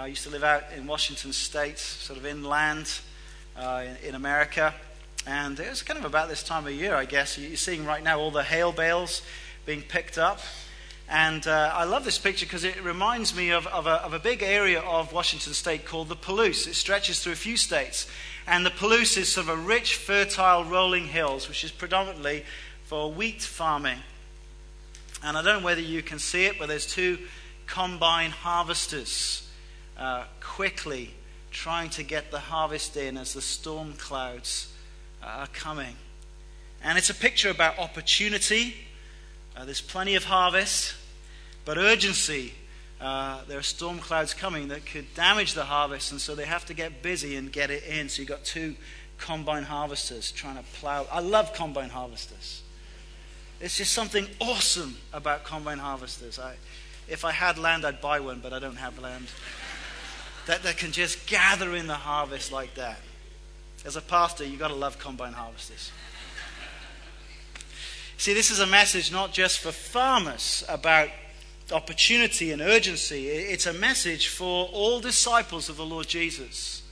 I used to live out in Washington State, sort of inland uh, in, in, America. And it was kind of about this time of year, I guess. You're seeing right now all the hail bales being picked up. And uh, I love this picture because it reminds me of, of, a, of, a, big area of Washington State called the Palouse. It stretches through a few states. And the Palouse is sort of a rich, fertile, rolling hills, which is predominantly for wheat farming. And I don't know whether you can see it, but there's two combine harvesters uh, quickly trying to get the harvest in as the storm clouds uh, are coming. And it's a picture about opportunity. Uh, there's plenty of harvest, but urgency. Uh, there are storm clouds coming that could damage the harvest, and so they have to get busy and get it in. So you've got two combine harvesters trying to plow. I love combine harvesters. It's just something awesome about combine harvesters. I, if I had land, I'd buy one, but I don't have land. That, that can just gather in the harvest like that. As a pastor, you've got to love combine harvesters. See, this is a message not just for farmers about opportunity and urgency, it's a message for all disciples of the Lord Jesus.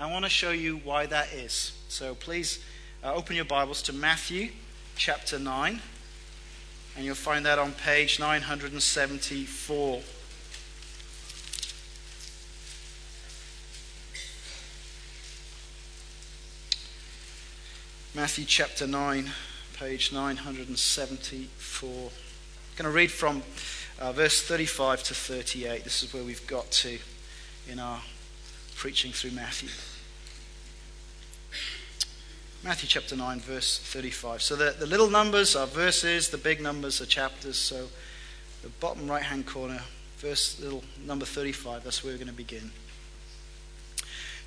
I want to show you why that is. So please uh, open your Bibles to Matthew chapter 9 and you'll find that on page 974. Matthew chapter 9, page 974. I'm going to read from uh, verse 35 to 38. This is where we've got to in our preaching through Matthew. Matthew chapter 9, verse 35. So the, the little numbers are verses, the big numbers are chapters. So the bottom right hand corner, verse little number 35, that's where we're going to begin.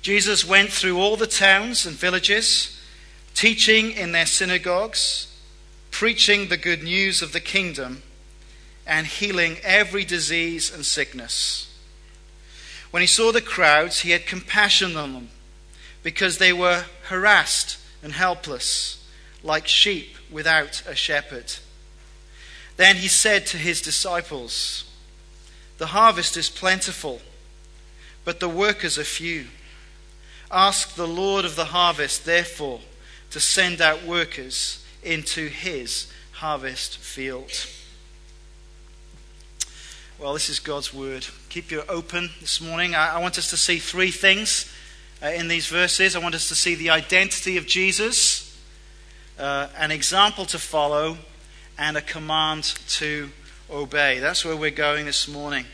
Jesus went through all the towns and villages, teaching in their synagogues, preaching the good news of the kingdom, and healing every disease and sickness. When he saw the crowds, he had compassion on them because they were harassed and helpless, like sheep without a shepherd. Then he said to his disciples, The harvest is plentiful, but the workers are few. Ask the Lord of the harvest, therefore, to send out workers into his harvest field. Well, this is God's word. Keep your open this morning. I, I want us to see three things uh, in these verses. I want us to see the identity of Jesus, uh, an example to follow, and a command to obey. That's where we're going this morning.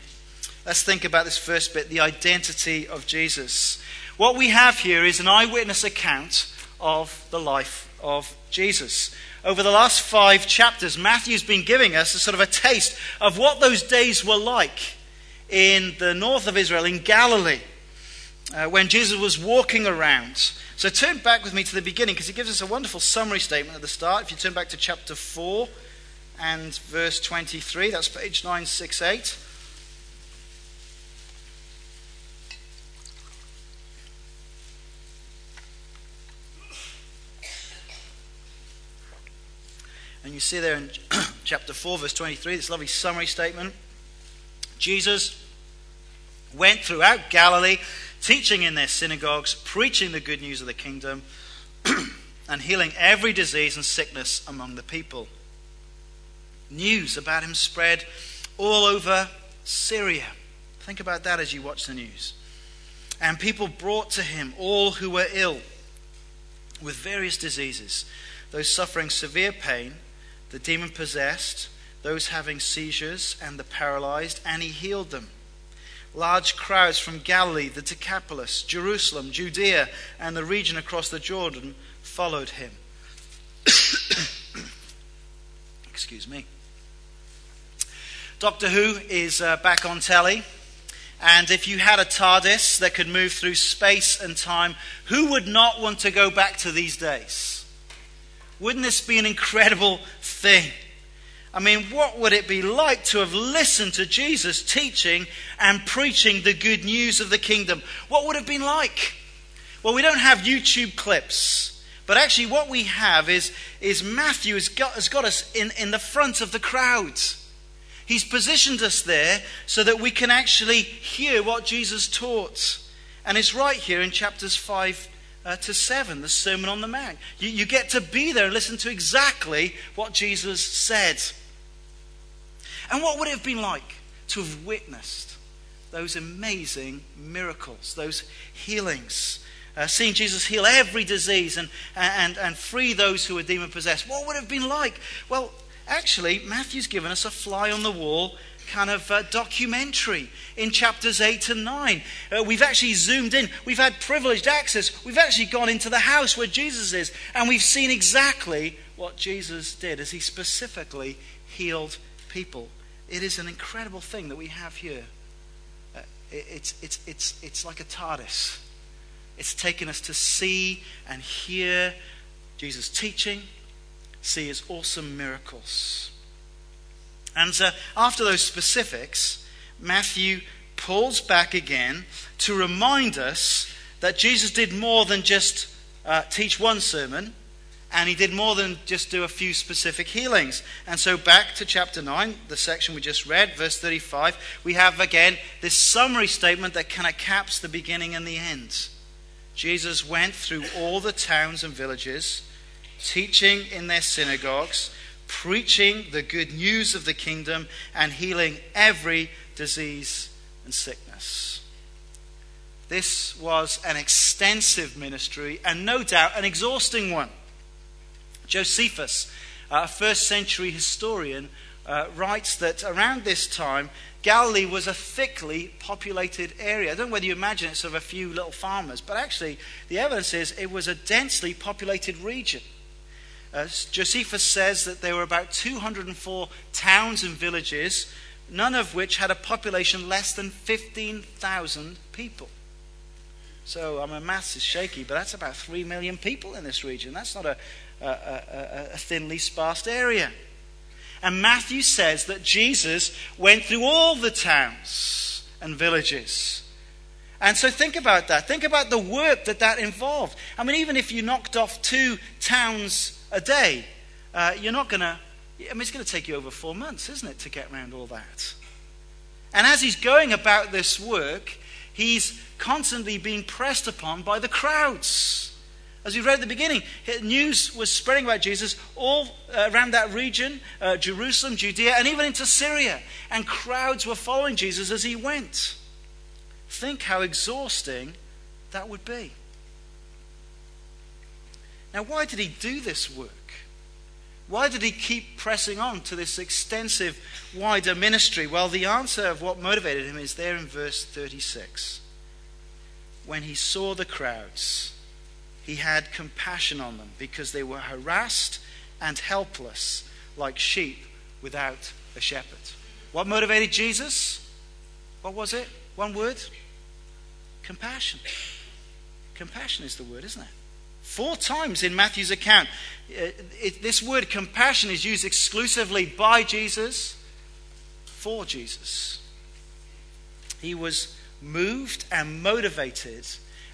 Let's think about this first bit the identity of Jesus. What we have here is an eyewitness account of the life of Jesus. Over the last five chapters, Matthew's been giving us a sort of a taste of what those days were like in the north of Israel, in Galilee uh, when Jesus was walking around. So turn back with me to the beginning because it gives us a wonderful summary statement at the start. If you turn back to chapter 4 and verse 23, that's page 968. And you see there in chapter 4, verse 23, this lovely summary statement. Jesus went throughout Galilee teaching in their synagogues, preaching the good news of the kingdom, and healing every disease and sickness among the people. News about him spread all over Syria. Think about that as you watch the news. And people brought to him all who were ill with various diseases, those suffering severe pain, the demon possessed, those having seizures, and the paralyzed, and he healed them large crowds from Galilee, the Decapolis, Jerusalem, Judea, and the region across the Jordan followed him. Excuse me. Doctor Who is uh, back on telly. And if you had a TARDIS that could move through space and time, who would not want to go back to these days? Wouldn't this be an incredible thing? I mean, what would it be like to have listened to Jesus teaching and preaching the good news of the kingdom? What would it have been like? Well, we don't have YouTube clips, but actually, what we have is, is Matthew has got, has got us in, in the front of the crowd. He's positioned us there so that we can actually hear what Jesus taught. And it's right here in chapters 5 uh, to 7, the Sermon on the Mount. You, you get to be there and listen to exactly what Jesus said. And what would it have been like to have witnessed those amazing miracles, those healings? Uh, seeing Jesus heal every disease and, and, and free those who were demon possessed. What would it have been like? Well, actually, Matthew's given us a fly on the wall kind of uh, documentary in chapters 8 and 9. Uh, we've actually zoomed in. We've had privileged access. We've actually gone into the house where Jesus is, and we've seen exactly what Jesus did as he specifically healed people. It is an incredible thing that we have here. Uh, it, it's, it's, it's, it's like a TARDIS. It's taken us to see and hear Jesus' teaching, see his awesome miracles. And uh, after those specifics, Matthew pulls back again to remind us that Jesus did more than just uh, teach one sermon, and he did more than just do a few specific healings. And so, back to chapter 9, the section we just read, verse 35, we have again this summary statement that kind of caps the beginning and the end. Jesus went through all the towns and villages, teaching in their synagogues preaching the good news of the kingdom and healing every disease and sickness. This was an extensive ministry and no doubt an exhausting one. Josephus, a first century historian, uh, writes that around this time, Galilee was a thickly populated area. I don't know whether you imagine it's of a few little farmers, but actually, the evidence is it was a densely populated region. Uh, Josephus says that there were about 204 towns and villages, none of which had a population less than 15,000 people. So, I mean, maths is shaky, but that's about 3 million people in this region. That's not a, a, a, a thinly sparse area. And Matthew says that Jesus went through all the towns and villages. And so think about that. Think about the work that that involved. I mean, even if you knocked off two towns a day, uh, you're not going to, I mean, it's going to take you over four months, isn't it, to get around all that? And as he's going about this work, he's constantly being pressed upon by the crowds. As we read at the beginning, news was spreading about Jesus all uh, around that region uh, Jerusalem, Judea, and even into Syria. And crowds were following Jesus as he went. Think how exhausting that would be. Now, why did he do this work? Why did he keep pressing on to this extensive, wider ministry? Well, the answer of what motivated him is there in verse 36. When he saw the crowds, he had compassion on them because they were harassed and helpless like sheep without a shepherd. What motivated Jesus? What was it? One word? Compassion. Compassion is the word, isn't it? Four times in Matthew's account, uh, it, this word compassion is used exclusively by Jesus for Jesus. He was moved and motivated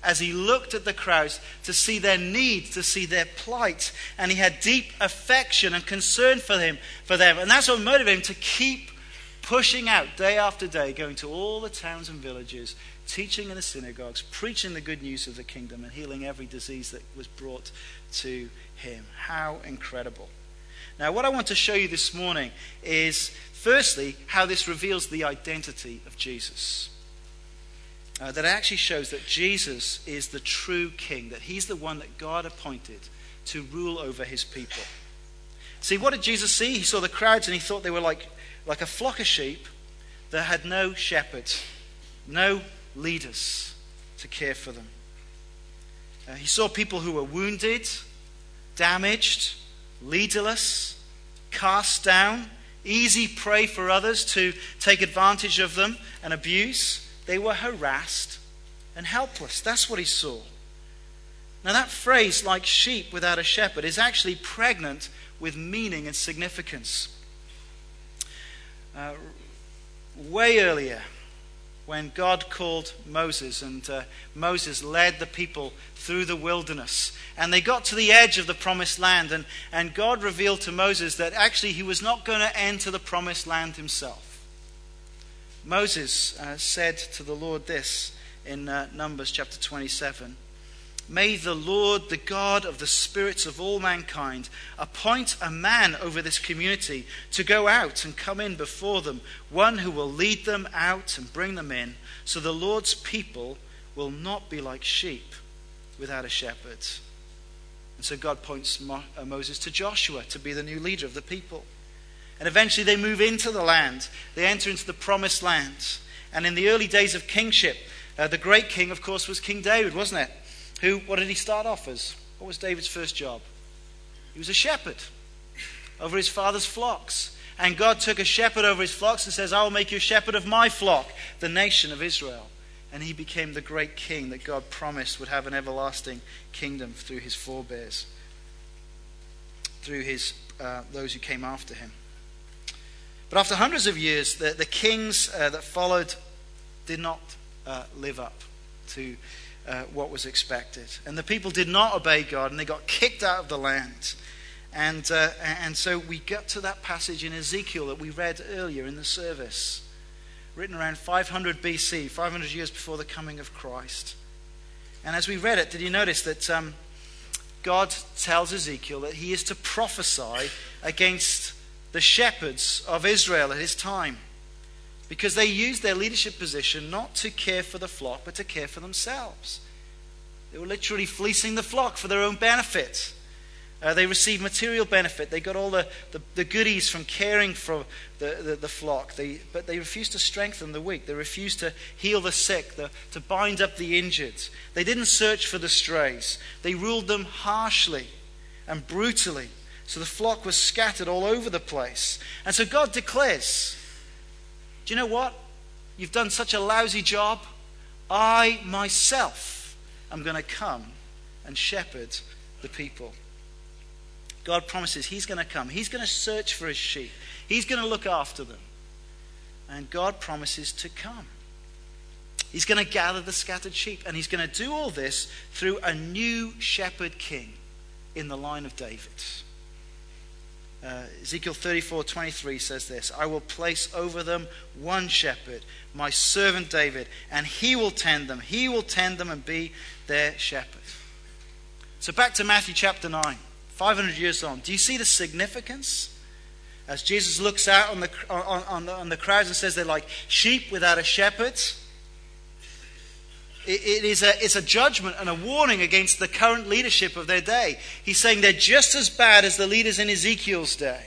as he looked at the crowds to see their need, to see their plight, and he had deep affection and concern for him, for them, and that's what motivated him to keep pushing out day after day, going to all the towns and villages, teaching in the synagogues, preaching the good news of the kingdom, and healing every disease that was brought to him. How incredible. Now, what I want to show you this morning is, firstly, how this reveals the identity of Jesus. Uh, that actually shows that Jesus is the true king, that he's the one that God appointed to rule over his people. See, what did Jesus see? He saw the crowds and he thought they were like, like a flock of sheep that had no shepherd, no leaders to care for them. Uh, he saw people who were wounded, damaged, leaderless, cast down, easy prey for others to take advantage of them and abuse. They were harassed and helpless. That's what he saw. Now, that phrase, like sheep without a shepherd, is actually pregnant with meaning and significance. Uh, way earlier, when God called Moses, and uh, Moses led the people through the wilderness. And they got to the edge of the promised land, and, and God revealed to Moses that actually he was not going to enter the promised land himself. Moses uh, said to the Lord this in uh, Numbers chapter 27 May the Lord, the God of the spirits of all mankind, appoint a man over this community to go out and come in before them, one who will lead them out and bring them in, so the Lord's people will not be like sheep without a shepherd. And so God points uh, Moses to Joshua to be the new leader of the people. And eventually they move into the land. They enter into the promised land. And in the early days of kingship, uh, the great king, of course, was King David, wasn't it? Who, what did he start off as? What was David's first job? He was a shepherd over his father's flocks. And God took a shepherd over his flocks and says, I will make you a shepherd of my flock, the nation of Israel. And he became the great king that God promised would have an everlasting kingdom through his forebears, through his, uh, those who came after him. But after hundreds of years, the, the kings uh, that followed did not uh, live up to uh, what was expected. And the people did not obey God and they got kicked out of the land. And, uh, and so we get to that passage in Ezekiel that we read earlier in the service, written around 500 BC, 500 years before the coming of Christ. And as we read it, did you notice that um, God tells Ezekiel that he is to prophesy against the shepherds of Israel at his time? Because they used their leadership position not to care for the flock, but to care for themselves. They were literally fleecing the flock for their own benefit. Uh, they received material benefit. They got all the, the, the goodies from caring for the, the, the, flock. They, but they refused to strengthen the weak. They refused to heal the sick, the, to bind up the injured. They didn't search for the strays. They ruled them harshly and brutally. So the flock was scattered all over the place. And so God declares you know what? You've done such a lousy job. I myself am going to come and shepherd the people. God promises He's going to come. He's going to search for His sheep. He's going to look after them. And God promises to come. He's going to gather the scattered sheep. And He's going to do all this through a new shepherd king in the line of David. Uh, Ezekiel 34 23 says this I will place over them one shepherd, my servant David, and he will tend them. He will tend them and be their shepherd. So back to Matthew chapter 9, 500 years on. Do you see the significance? As Jesus looks out on the, on, on, the, on the crowds and says they're like sheep without a shepherd it is a, it's a judgment and a warning against the current leadership of their day. He's saying they're just as bad as the leaders in Ezekiel's day.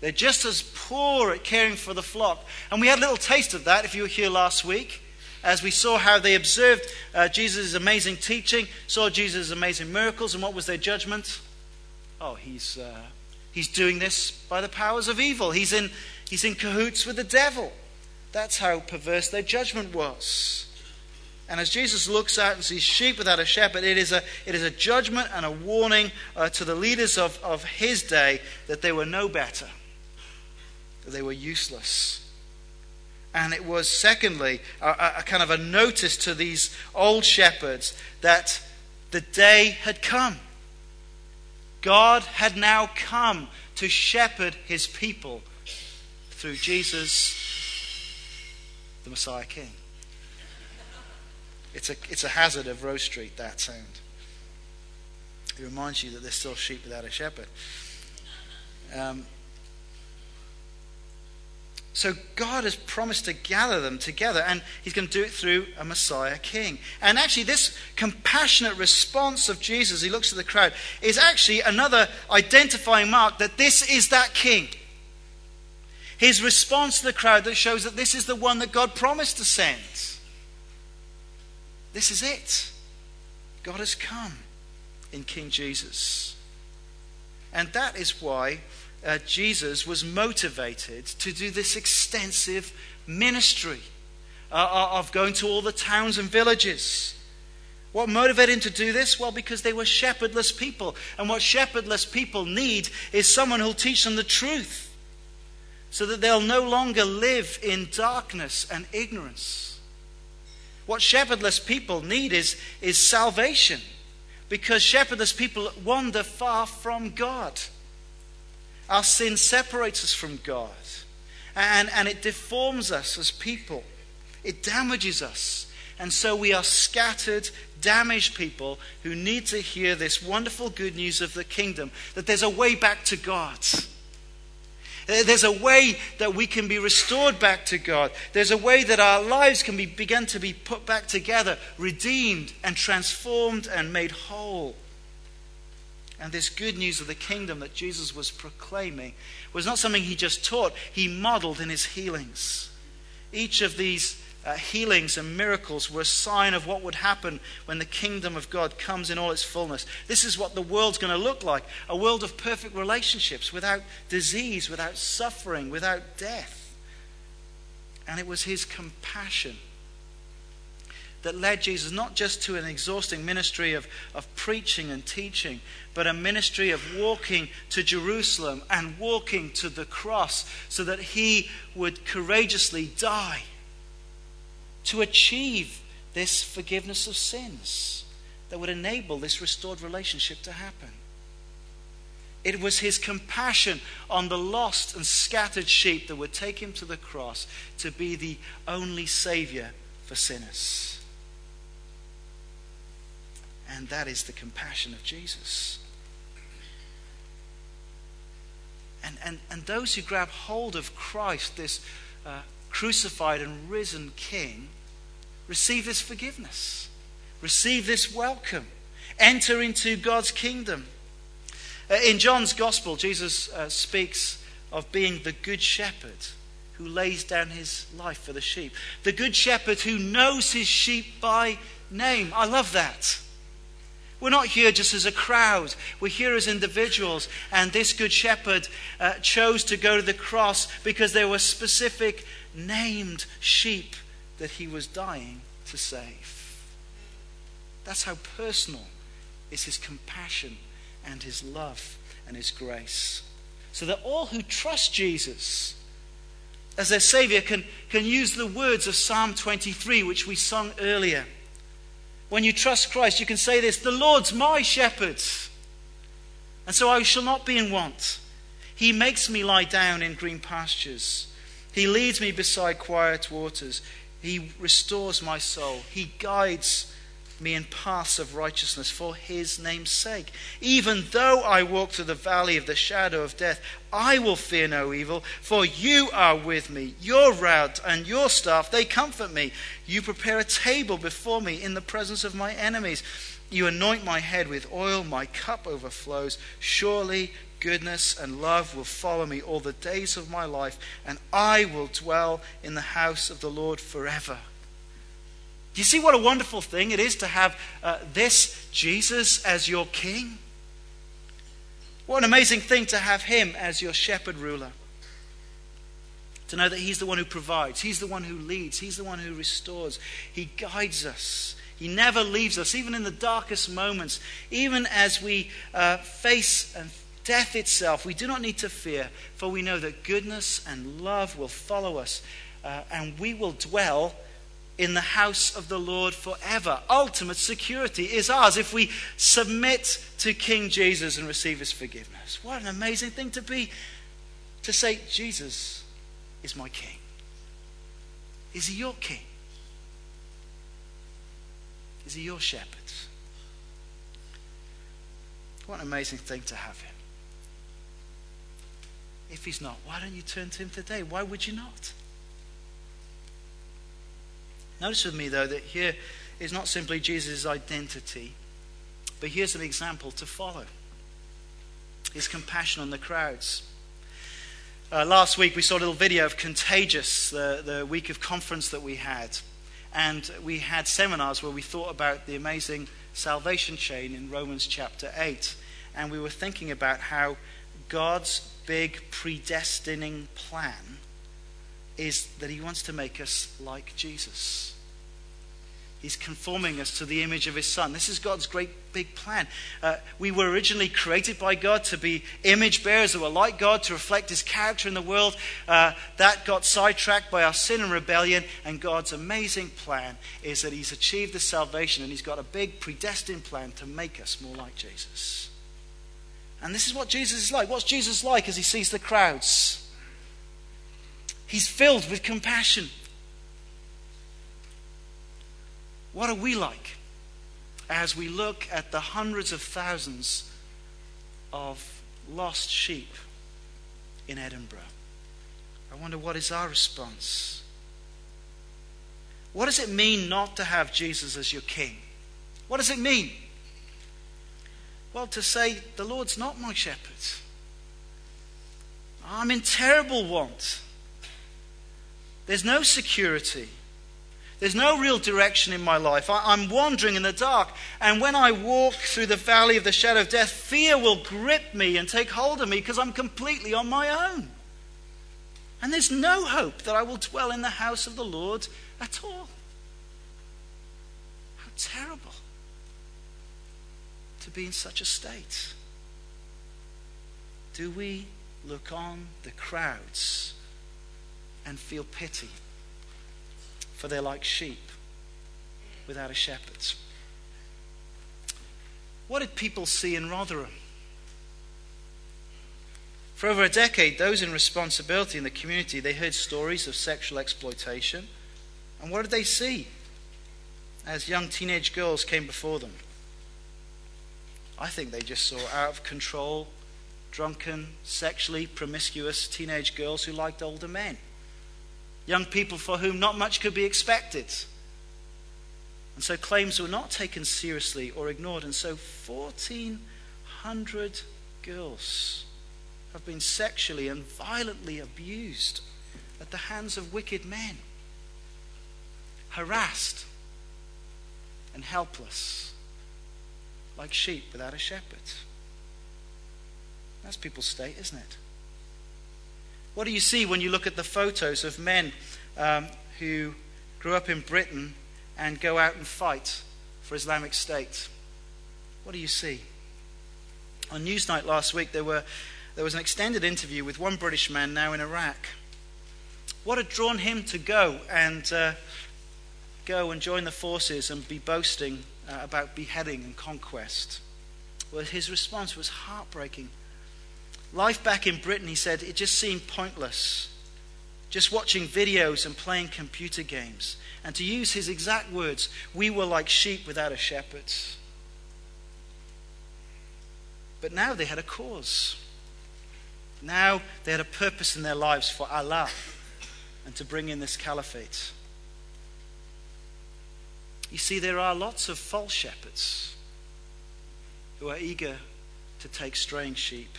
They're just as poor at caring for the flock. And we had a little taste of that if you were here last week, as we saw how they observed uh, Jesus' amazing teaching, saw Jesus' amazing miracles, and what was their judgment? Oh, he's, uh, he's doing this by the powers of evil. He's in, he's in cahoots with the devil. That's how perverse their judgment was. And as Jesus looks out and sees sheep without a shepherd, it is a, it is a judgment and a warning uh, to the leaders of, of his day that they were no better, that they were useless. And it was, secondly, a, a kind of a notice to these old shepherds that the day had come. God had now come to shepherd his people through Jesus, the Messiah King. It's a, it's a hazard of Rose Street, that sound. It reminds you that there's still sheep without a shepherd. Um, so God has promised to gather them together, and He's going to do it through a Messiah King. And actually, this compassionate response of Jesus, He looks at the crowd, is actually another identifying mark that this is that King. His response to the crowd that shows that this is the one that God promised to send. This is it. God has come in King Jesus. And that is why uh, Jesus was motivated to do this extensive ministry uh, uh, of going to all the towns and villages. What motivated him to do this? Well, because they were shepherdless people. And what shepherdless people need is someone who'll teach them the truth so that they'll no longer live in darkness and ignorance. What shepherdless people need is, is salvation because shepherdless people wander far from God. Our sin separates us from God. and, and it deforms us as people. It damages us. And so we are scattered, damaged people who need to hear this wonderful good news of the kingdom that there's a way back to God. Uh, there's a way that we can be restored back to God. There's a way that our lives can be, begin to be put back together, redeemed and transformed and made whole. And this good news of the kingdom that Jesus was proclaiming was not something he just taught, he modeled in his healings. Each of these uh, healings and miracles were a sign of what would happen when the kingdom of God comes in all its fullness. This is what the world's going to look like a world of perfect relationships, without disease, without suffering, without death. And it was his compassion that led Jesus not just to an exhausting ministry of, of preaching and teaching, but a ministry of walking to Jerusalem and walking to the cross so that he would courageously die to achieve this forgiveness of sins that would enable this restored relationship to happen. It was his compassion on the lost and scattered sheep that would take him to the cross to be the only Savior for sinners. And that is the compassion of Jesus. And, and, and those who grab hold of Christ, this uh, crucified and risen King, receive this forgiveness, receive this welcome, enter into God's kingdom. Uh, in John's Gospel, Jesus uh, speaks of being the good shepherd who lays down his life for the sheep, the good shepherd who knows his sheep by name. I love that. We're not here just as a crowd. We're here as individuals. And this Good Shepherd uh, chose to go to the cross because there were specific named sheep that he was dying to save. That's how personal is his compassion and his love and his grace. So that all who trust Jesus as their Savior can, can use the words of Psalm 23, which we sung earlier. When you trust Christ, you can say this The Lord's my shepherd, and so I shall not be in want. He makes me lie down in green pastures. He leads me beside quiet waters. He restores my soul. He guides me in paths of righteousness for his name's sake. Even though I walk through the valley of the shadow of death, I will fear no evil, for you are with me. Your rod and your staff, they comfort me. You prepare a table before me in the presence of my enemies. You anoint my head with oil, my cup overflows. Surely goodness and love will follow me all the days of my life, and I will dwell in the house of the Lord forever. Do you see what a wonderful thing it is to have uh, this Jesus as your king? What an amazing thing to have him as your shepherd ruler. To know that he's the one who provides, he's the one who leads, he's the one who restores, he guides us. He never leaves us, even in the darkest moments, even as we uh, face and death itself, we do not need to fear, for we know that goodness and love will follow us, uh, and we will dwell in the house of the Lord forever. Ultimate security is ours if we submit to King Jesus and receive his forgiveness. What an amazing thing to be to say, Jesus is my king. Is he your king? Is he your shepherd? What an amazing thing to have him. If he's not, why don't you turn to him today? Why would you not? Notice with me, though, that here is not simply Jesus' identity, but here's an example to follow his compassion on the crowds. Uh, last week, we saw a little video of Contagious, the, the week of conference that we had. And we had seminars where we thought about the amazing salvation chain in Romans chapter 8. And we were thinking about how God's big predestining plan is that he wants to make us like Jesus. He's conforming us to the image of his son. This is God's great big plan. Uh, we were originally created by God to be image bearers that were like God, to reflect his character in the world. Uh, that got sidetracked by our sin and rebellion. And God's amazing plan is that he's achieved the salvation and he's got a big predestined plan to make us more like Jesus. And this is what Jesus is like. What's Jesus like as he sees the crowds? He's filled with compassion. What are we like as we look at the hundreds of thousands of lost sheep in Edinburgh? I wonder what is our response? What does it mean not to have Jesus as your king? What does it mean? Well, to say, the Lord's not my shepherd. I'm in terrible want. There's no security. There's no real direction in my life. I, am wandering in the dark. And when I walk through the valley of the shadow of death, fear will grip me and take hold of me because I'm completely on my own. And there's no hope that I will dwell in the house of the Lord at all. How terrible to be in such a state. Do we look on the crowds and feel pity? For they're like sheep without a shepherd. What did people see in Rotherham? For over a decade, those in responsibility in the community, they heard stories of sexual exploitation. And what did they see as young teenage girls came before them? I think they just saw out of control, drunken, sexually promiscuous teenage girls who liked older men. Young people for whom not much could be expected. And so claims were not taken seriously or ignored. And so 1,400 girls have been sexually and violently abused at the hands of wicked men, harassed and helpless, like sheep without a shepherd. That's people's state, isn't it? What do you see when you look at the photos of men um, who grew up in Britain and go out and fight for Islamic State? What do you see? On Newsnight last week, there were there was an extended interview with one British man now in Iraq. What had drawn him to go and uh, go and join the forces and be boasting uh, about beheading and conquest? Well, his response was heartbreaking. Life back in Britain, he said, it just seemed pointless. Just watching videos and playing computer games. And to use his exact words, we were like sheep without a shepherd. But now they had a cause. Now they had a purpose in their lives for Allah and to bring in this caliphate. You see, there are lots of false shepherds who are eager to take straying sheep,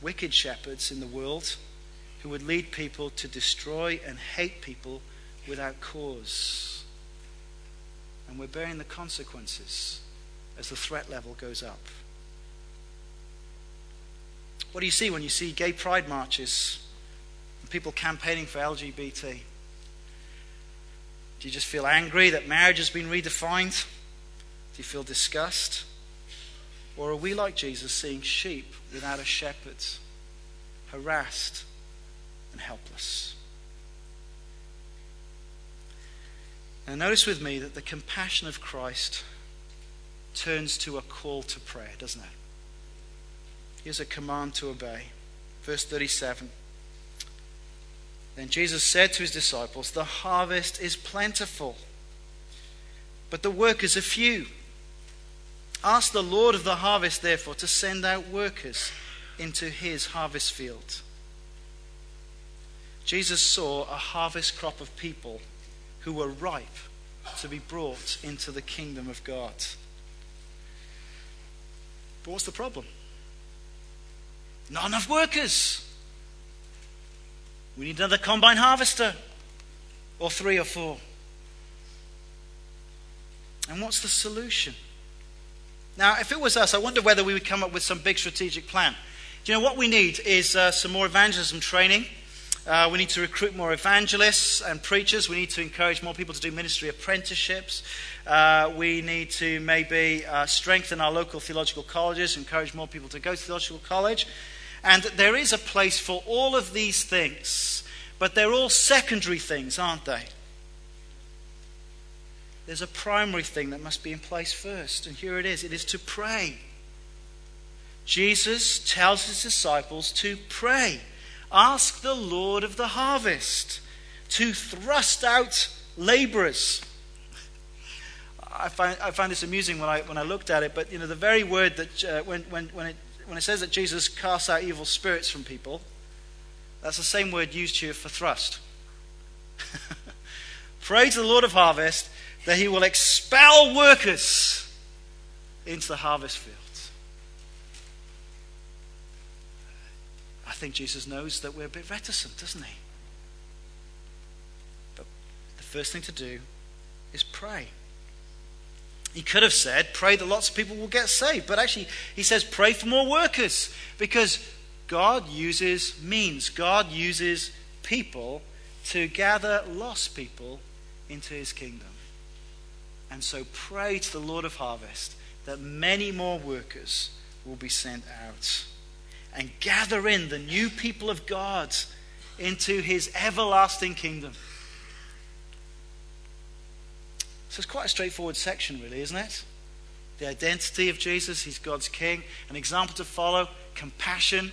wicked shepherds in the world who would lead people to destroy and hate people without cause. And we're bearing the consequences as the threat level goes up. What do you see when you see gay pride marches and people campaigning for LGBT? Do you just feel angry that marriage has been redefined? Do you feel disgust? Or are we like Jesus, seeing sheep without a shepherd, harassed and helpless? Now, notice with me that the compassion of Christ turns to a call to prayer, doesn't it? Here's a command to obey. Verse 37. Then Jesus said to his disciples, The harvest is plentiful, but the workers are few. Ask the Lord of the harvest, therefore, to send out workers into his harvest field. Jesus saw a harvest crop of people who were ripe to be brought into the kingdom of God. But what's the problem? Not enough workers. We need another combine harvester, or three or four. And what's the solution? Now, if it was us, I wonder whether we would come up with some big strategic plan. Do you know what we need is uh, some more evangelism training. Uh, we need to recruit more evangelists and preachers. We need to encourage more people to do ministry apprenticeships. Uh, we need to maybe uh, strengthen our local theological colleges, encourage more people to go to theological college. And there is a place for all of these things, but they're all secondary things, aren't they? There's a primary thing that must be in place first, and here it is it is to pray. Jesus tells his disciples to pray. Ask the Lord of the harvest to thrust out laborers. I find, I find this amusing when I, when I looked at it, but you know, the very word that uh, when, when, when, it, when it says that Jesus casts out evil spirits from people, that's the same word used here for thrust. Pray to the Lord of harvest that he will expel workers into the harvest fields. I think Jesus knows that we're a bit reticent, doesn't he? But the first thing to do is pray. He could have said, pray that lots of people will get saved. But actually, he says, pray for more workers. Because God uses means, God uses people to gather lost people into his kingdom. And so pray to the Lord of harvest that many more workers will be sent out. And gather in the new people of God into his everlasting kingdom. So it's quite a straightforward section, really, isn't it? The identity of Jesus, he's God's king, an example to follow, compassion,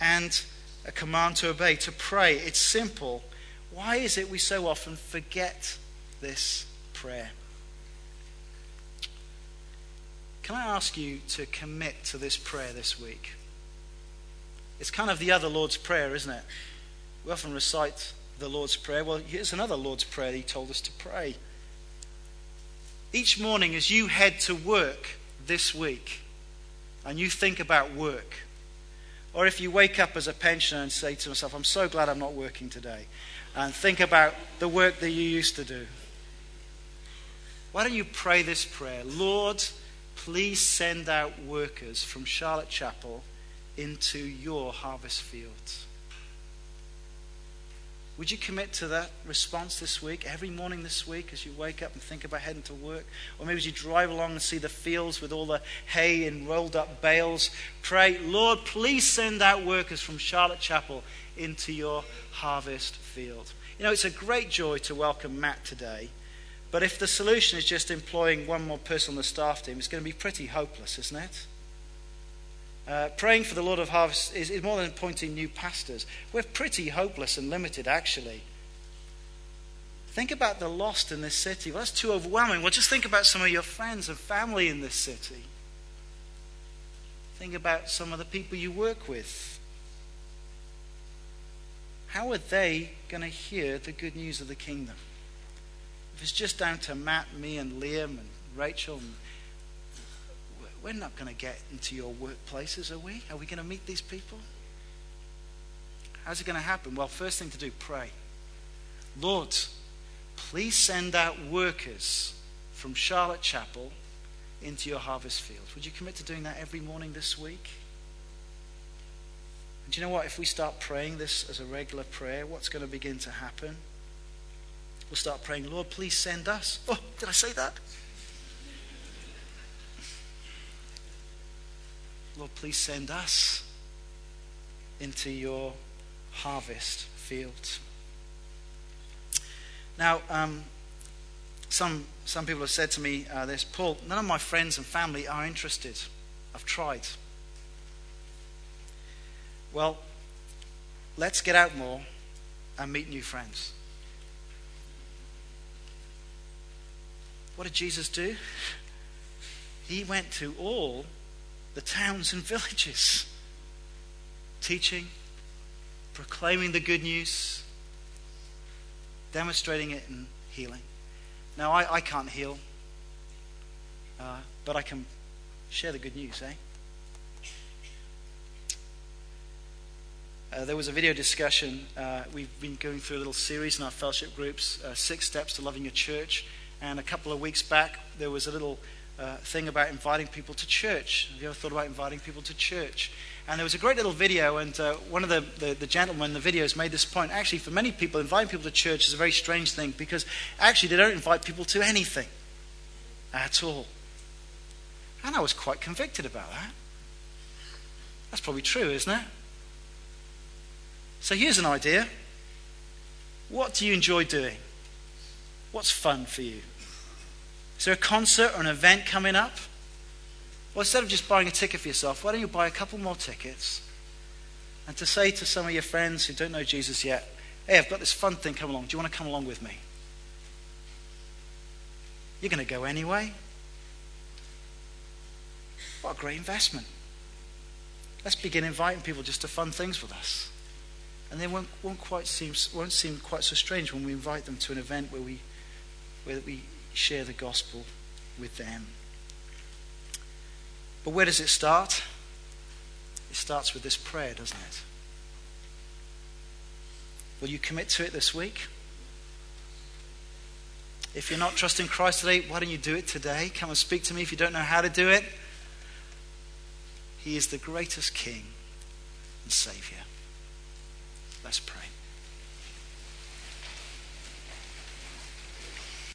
and a command to obey, to pray. It's simple. Why is it we so often forget this prayer? Can I ask you to commit to this prayer this week? It's kind of the other Lord's Prayer, isn't it? We often recite the Lord's Prayer. Well, here's another Lord's Prayer He told us to pray. Each morning, as you head to work this week and you think about work, or if you wake up as a pensioner and say to yourself, I'm so glad I'm not working today, and think about the work that you used to do, why don't you pray this prayer? Lord, please send out workers from Charlotte Chapel into your harvest fields. Would you commit to that response this week, every morning this week, as you wake up and think about heading to work? Or maybe as you drive along and see the fields with all the hay and rolled up bales, pray, Lord, please send out workers from Charlotte Chapel into your harvest field. You know, it's a great joy to welcome Matt today. But if the solution is just employing one more person on the staff team, it's going to be pretty hopeless, isn't it? Uh, praying for the Lord of Harvest is, is more than appointing new pastors. We're pretty hopeless and limited, actually. Think about the lost in this city. Well, that's too overwhelming. Well, just think about some of your friends and family in this city. Think about some of the people you work with. How are they going to hear the good news of the kingdom? If it's just down to Matt, me, and Liam, and Rachel, and we're not going to get into your workplaces, are we? Are we going to meet these people? How's it going to happen? Well, first thing to do, pray. Lord, please send out workers from Charlotte Chapel into your harvest field. Would you commit to doing that every morning this week? And do you know what? If we start praying this as a regular prayer, what's going to begin to happen? We'll start praying, Lord, please send us. Oh, did I say that? Lord, please send us into your harvest fields. Now, um, some, some people have said to me uh, this Paul, none of my friends and family are interested. I've tried. Well, let's get out more and meet new friends. What did Jesus do? He went to all the towns and villages, teaching, proclaiming the good news, demonstrating it, and healing. Now, I, I can't heal, uh, but I can share the good news, eh? Uh, there was a video discussion. Uh, we've been going through a little series in our fellowship groups, uh, Six Steps to Loving Your Church. And a couple of weeks back, there was a little uh, thing about inviting people to church. Have you ever thought about inviting people to church? And there was a great little video, and uh, one of the, the, the, gentlemen in the videos made this point. Actually, for many people, inviting people to church is a very strange thing because actually they don't invite people to anything at all. And I was quite convicted about that. That's probably true, isn't it? So here's an idea. What do you enjoy doing? What's fun for you? Is there a concert or an event coming up? Well, instead of just buying a ticket for yourself, why don't you buy a couple more tickets And to say to some of your friends who don't know Jesus yet, hey, I've got this fun thing coming along. Do you want to come along with me? You're going to go anyway. What a great investment. Let's begin inviting people just to fun things with us. And they won't, won't quite seem won't seem quite so strange when we invite them to an event where we where we share the gospel with them. But where does it start? It starts with this prayer, doesn't it? Will you commit to it this week? If you're not trusting Christ today, why don't you do it today? Come and speak to me if you don't know how to do it. He is the greatest King and Savior. Let's pray.